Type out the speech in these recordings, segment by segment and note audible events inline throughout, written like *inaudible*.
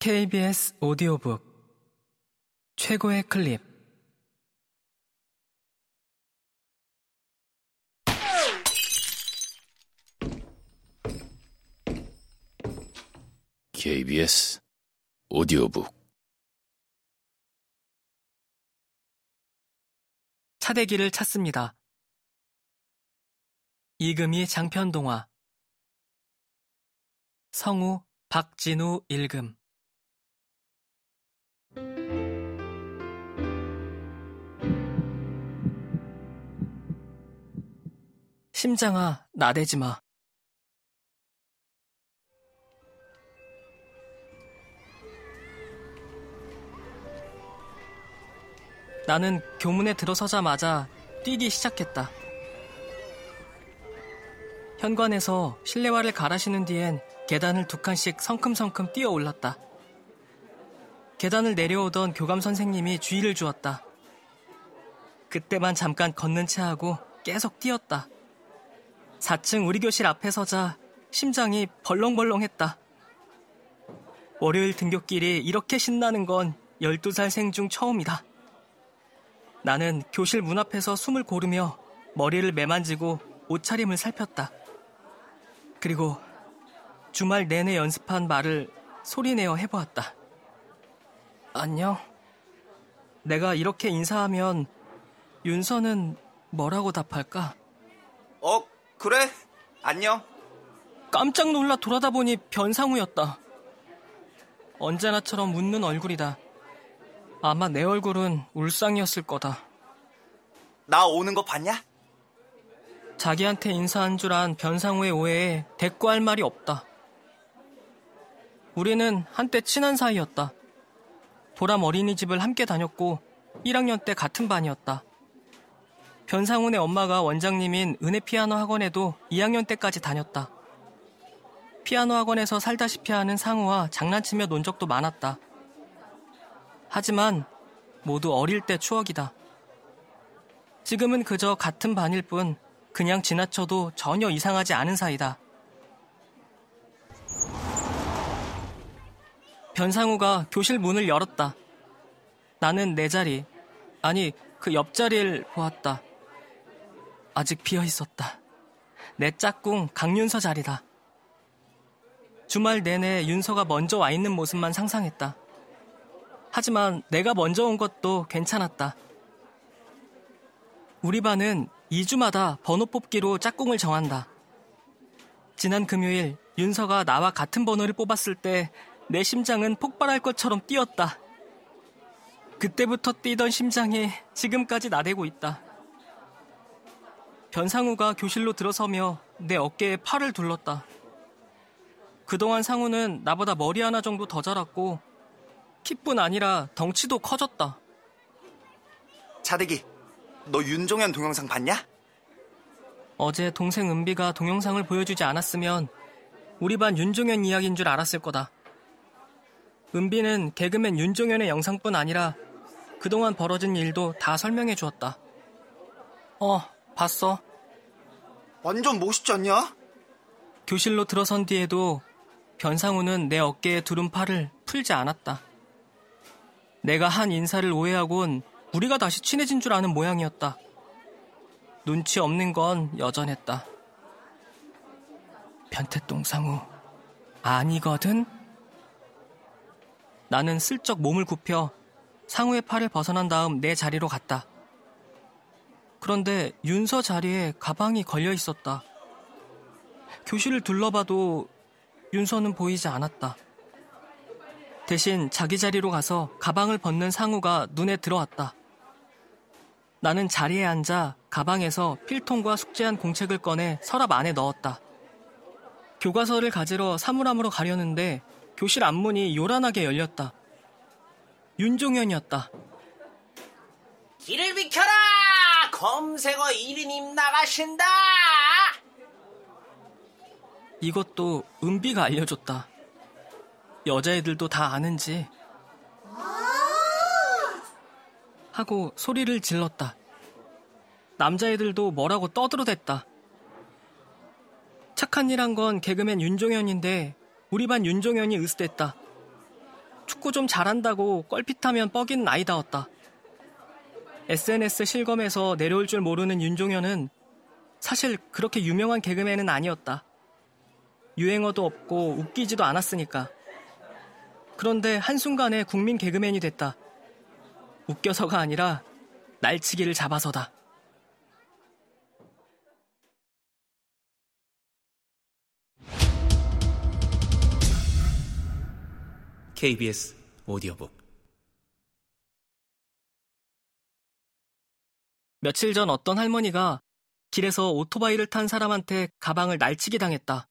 KBS 오디오북 최고의 클립. KBS 오디오북. 차대기를 찾습니다. 이금희 장편 동화. 성우 박진우 읽음 심장아 나대지 마. 나는 교문에 들어서자마자 뛰기 시작했다. 현관에서 실내화를 갈아신은 뒤엔 계단을 두 칸씩 성큼성큼 뛰어 올랐다. 계단을 내려오던 교감 선생님이 주의를 주었다. 그때만 잠깐 걷는 채 하고 계속 뛰었다. 4층 우리 교실 앞에 서자 심장이 벌렁벌렁했다. 월요일 등교길이 이렇게 신나는 건 12살 생 중 처음이다. 나는 교실 문 앞에서 숨을 고르며 머리를 매만지고 옷차림을 살폈다. 그리고 주말 내내 연습한 말을 소리내어 해보았다. 안녕. 내가 이렇게 인사하면 윤서는 뭐라고 답할까? 어, 그래? 안녕. 깜짝 놀라 돌아다 보니 변상우였다. 언제나처럼 웃는 얼굴이다. 아마 내 얼굴은 울상이었을 거다. 나 오는 거 봤냐? 자기한테 인사한 줄 안 변상우의 오해에 대꾸할 말이 없다. 우리는 한때 친한 사이였다. 보람 어린이집을 함께 다녔고 1학년 때 같은 반이었다. 변상훈의 엄마가 원장님인 은혜 피아노 학원에도 2학년 때까지 다녔다. 피아노 학원에서 살다시피 하는 상우와 장난치며 논 적도 많았다. 하지만 모두 어릴 때 추억이다. 지금은 그저 같은 반일 뿐 그냥 지나쳐도 전혀 이상하지 않은 사이다. 변상우가 교실 문을 열었다. 나는 내 자리, 아니 그 옆자리를 보았다. 아직 비어 있었다. 내 짝꿍 강윤서 자리다. 주말 내내 윤서가 먼저 와 있는 모습만 상상했다. 하지만 내가 먼저 온 것도 괜찮았다. 우리 반은 2주마다 번호 뽑기로 짝꿍을 정한다. 지난 금요일 윤서가 나와 같은 번호를 뽑았을 때 내 심장은 폭발할 것처럼 뛰었다. 그때부터 뛰던 심장이 지금까지 나대고 있다. 변상우가 교실로 들어서며 내 어깨에 팔을 둘렀다. 그동안 상우는 나보다 머리 하나 정도 더 자랐고 키뿐 아니라 덩치도 커졌다. 차대기, 너 윤종현 동영상 봤냐? 어제 동생 은비가 동영상을 보여주지 않았으면 우리 반 윤종현 이야기인 줄 알았을 거다. 은비는 개그맨 윤종현의 영상뿐 아니라 그동안 벌어진 일도 다 설명해 주었다. 어, 봤어. 완전 멋있지 않냐? 교실로 들어선 뒤에도 변상우는 내 어깨에 두른 팔을 풀지 않았다. 내가 한 인사를 오해하곤 우리가 다시 친해진 줄 아는 모양이었다. 눈치 없는 건 여전했다. 변태똥 상우, 아니거든? 나는 슬쩍 몸을 굽혀 상우의 팔을 벗어난 다음 내 자리로 갔다. 그런데 윤서 자리에 가방이 걸려 있었다. 교실을 둘러봐도 윤서는 보이지 않았다. 대신 자기 자리로 가서 가방을 벗는 상우가 눈에 들어왔다. 나는 자리에 앉아 가방에서 필통과 숙제한 공책을 꺼내 서랍 안에 넣었다. 교과서를 가지러 사물함으로 가려는데 교실 앞문이 요란하게 열렸다. 윤종현이었다. 길을 비켜라! 검색어 1인님 나가신다! 이것도 은비가 알려줬다. 여자애들도 다 아는지. 하고 소리를 질렀다. 남자애들도 뭐라고 떠들어댔다. 착한 일 한 건 개그맨 윤종현인데 우리 반 윤종현이 으스댔다. 탁구 좀 잘한다고 껄핏하면 뻐긴 아이다웠다. SNS 실검에서 내려올 줄 모르는 윤종현은 사실 그렇게 유명한 개그맨은 아니었다. 유행어도 없고 웃기지도 않았으니까. 그런데 한순간에 국민 개그맨이 됐다. 웃겨서가 아니라 날치기를 잡아서다. KBS 오디오북 며칠 전 어떤 할머니가 길에서 오토바이를 탄 사람한테 가방을 날치기 당했다.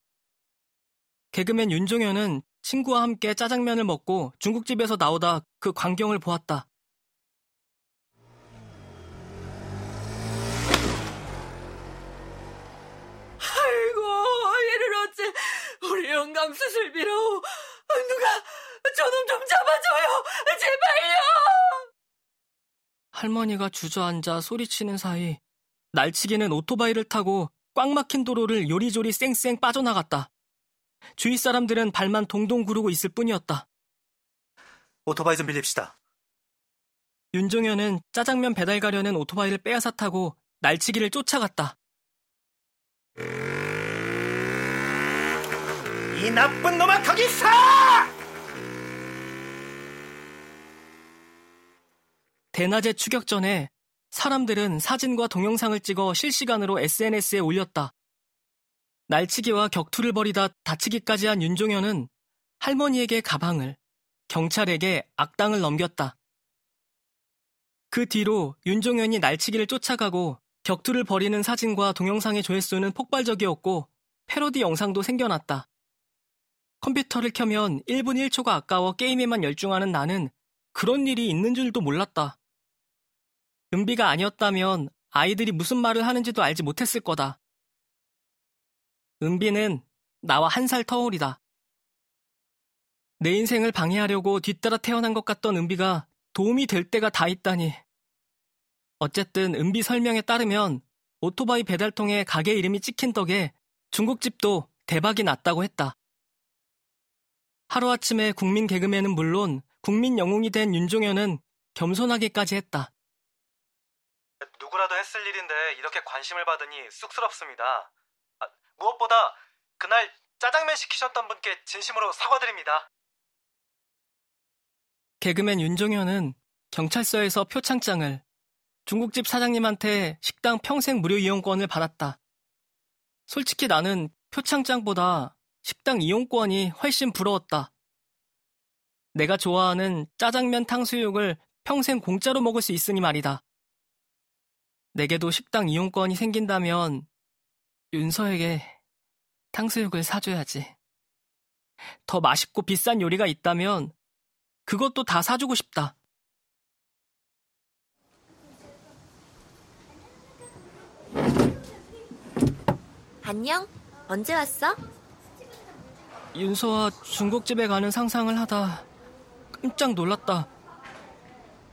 개그맨 윤종현은 친구와 함께 짜장면을 먹고 중국집에서 나오다 그 광경을 보았다. 아이고, 얘를 어째 우리 영감 수술비로 누가 저놈 좀 잡아줘요. 제발요. 할머니가 주저앉아 소리치는 사이 날치기는 오토바이를 타고 꽉 막힌 도로를 요리조리 쌩쌩 빠져나갔다. 주위 사람들은 발만 동동 구르고 있을 뿐이었다. 오토바이 좀 빌립시다. 윤종현은 짜장면 배달 가려는 오토바이를 빼앗아 타고 날치기를 쫓아갔다. 이 나쁜 놈아 거기 있어! 대낮의 추격 전에 사람들은 사진과 동영상을 찍어 실시간으로 SNS에 올렸다. 날치기와 격투를 벌이다 다치기까지 한 윤종현은 할머니에게 가방을, 경찰에게 악당을 넘겼다. 그 뒤로 윤종현이 날치기를 쫓아가고 격투를 벌이는 사진과 동영상의 조회수는 폭발적이었고 패러디 영상도 생겨났다. 컴퓨터를 켜면 1분 1초가 아까워 게임에만 열중하는 나는 그런 일이 있는 줄도 몰랐다. 은비가 아니었다면 아이들이 무슨 말을 하는지도 알지 못했을 거다. 은비는 나와 한 살 터울이다. 내 인생을 방해하려고 뒤따라 태어난 것 같던 은비가 도움이 될 때가 다 있다니. 어쨌든 은비 설명에 따르면 오토바이 배달통에 가게 이름이 찍힌 덕에 중국집도 대박이 났다고 했다. 하루아침에 국민 개그맨은 물론 국민 영웅이 된 윤종현은 겸손하기까지 했다. 누구라도 했을 일인데 이렇게 관심을 받으니 쑥스럽습니다. 아, 무엇보다 그날 짜장면 시키셨던 분께 진심으로 사과드립니다. 개그맨 윤종현은 경찰서에서 표창장을 중국집 사장님한테 식당 평생 무료 이용권을 받았다. 솔직히 나는 표창장보다 식당 이용권이 훨씬 부러웠다. 내가 좋아하는 짜장면 탕수육을 평생 공짜로 먹을 수 있으니 말이다. 내게도 식당 이용권이 생긴다면 윤서에게 탕수육을 사줘야지. 더 맛있고 비싼 요리가 있다면 그것도 다 사주고 싶다. 안녕? 언제 왔어? 윤서와 중국집에 가는 상상을 하다 깜짝 놀랐다.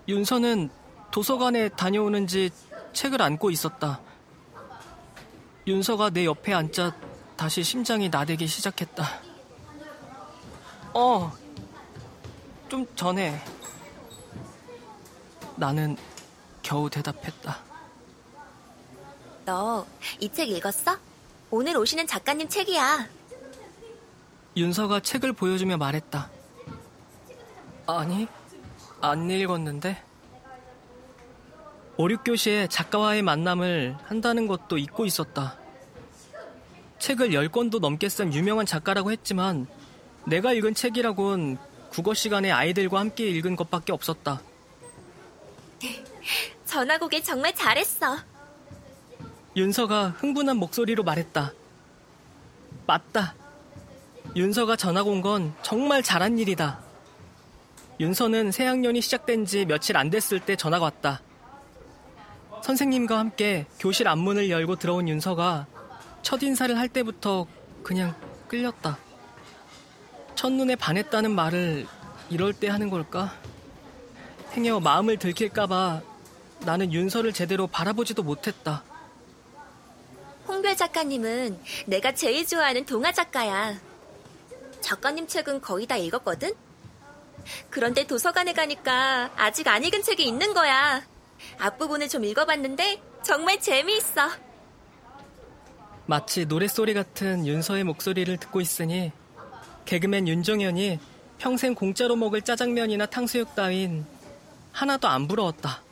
윤서는 도서관에 다녀오는 지 책을 안고 있었다. 윤서가 내 옆에 앉자 다시 심장이 나대기 시작했다. 어, 좀 전에 나는 겨우 대답했다. 너 이 책 읽었어? 오늘 오시는 작가님 책이야. 윤서가 책을 보여주며 말했다. 아니, 안 읽었는데. 5, 6교시에 작가와의 만남을 한다는 것도 잊고 있었다. 책을 10권도 넘게 쓴 유명한 작가라고 했지만 내가 읽은 책이라곤 국어 시간에 아이들과 함께 읽은 것밖에 없었다. *laughs* 오길 정말 잘했어. 윤서가 흥분한 목소리로 말했다. 맞다. 윤서가 전학 온 건 정말 잘한 일이다. 윤서는 새 학년이 시작된 지 며칠 안 됐을 때 전화가 왔다. 선생님과 함께 교실 앞문을 열고 들어온 윤서가 첫 인사를 할 때부터 그냥 끌렸다. 첫눈에 반했다는 말을 이럴 때 하는 걸까? 행여 마음을 들킬까봐 나는 윤서를 제대로 바라보지도 못했다. 홍별 작가님은 내가 제일 좋아하는 동화 작가야. 작가님 책은 거의 다 읽었거든? 그런데 도서관에 가니까 아직 안 읽은 책이 있는 거야. 앞부분을 좀 읽어봤는데 정말 재미있어. 마치 노랫소리 같은 윤서의 목소리를 듣고 있으니 개그맨 윤정현이 평생 공짜로 먹을 짜장면이나 탕수육 따윈 하나도 안 부러웠다.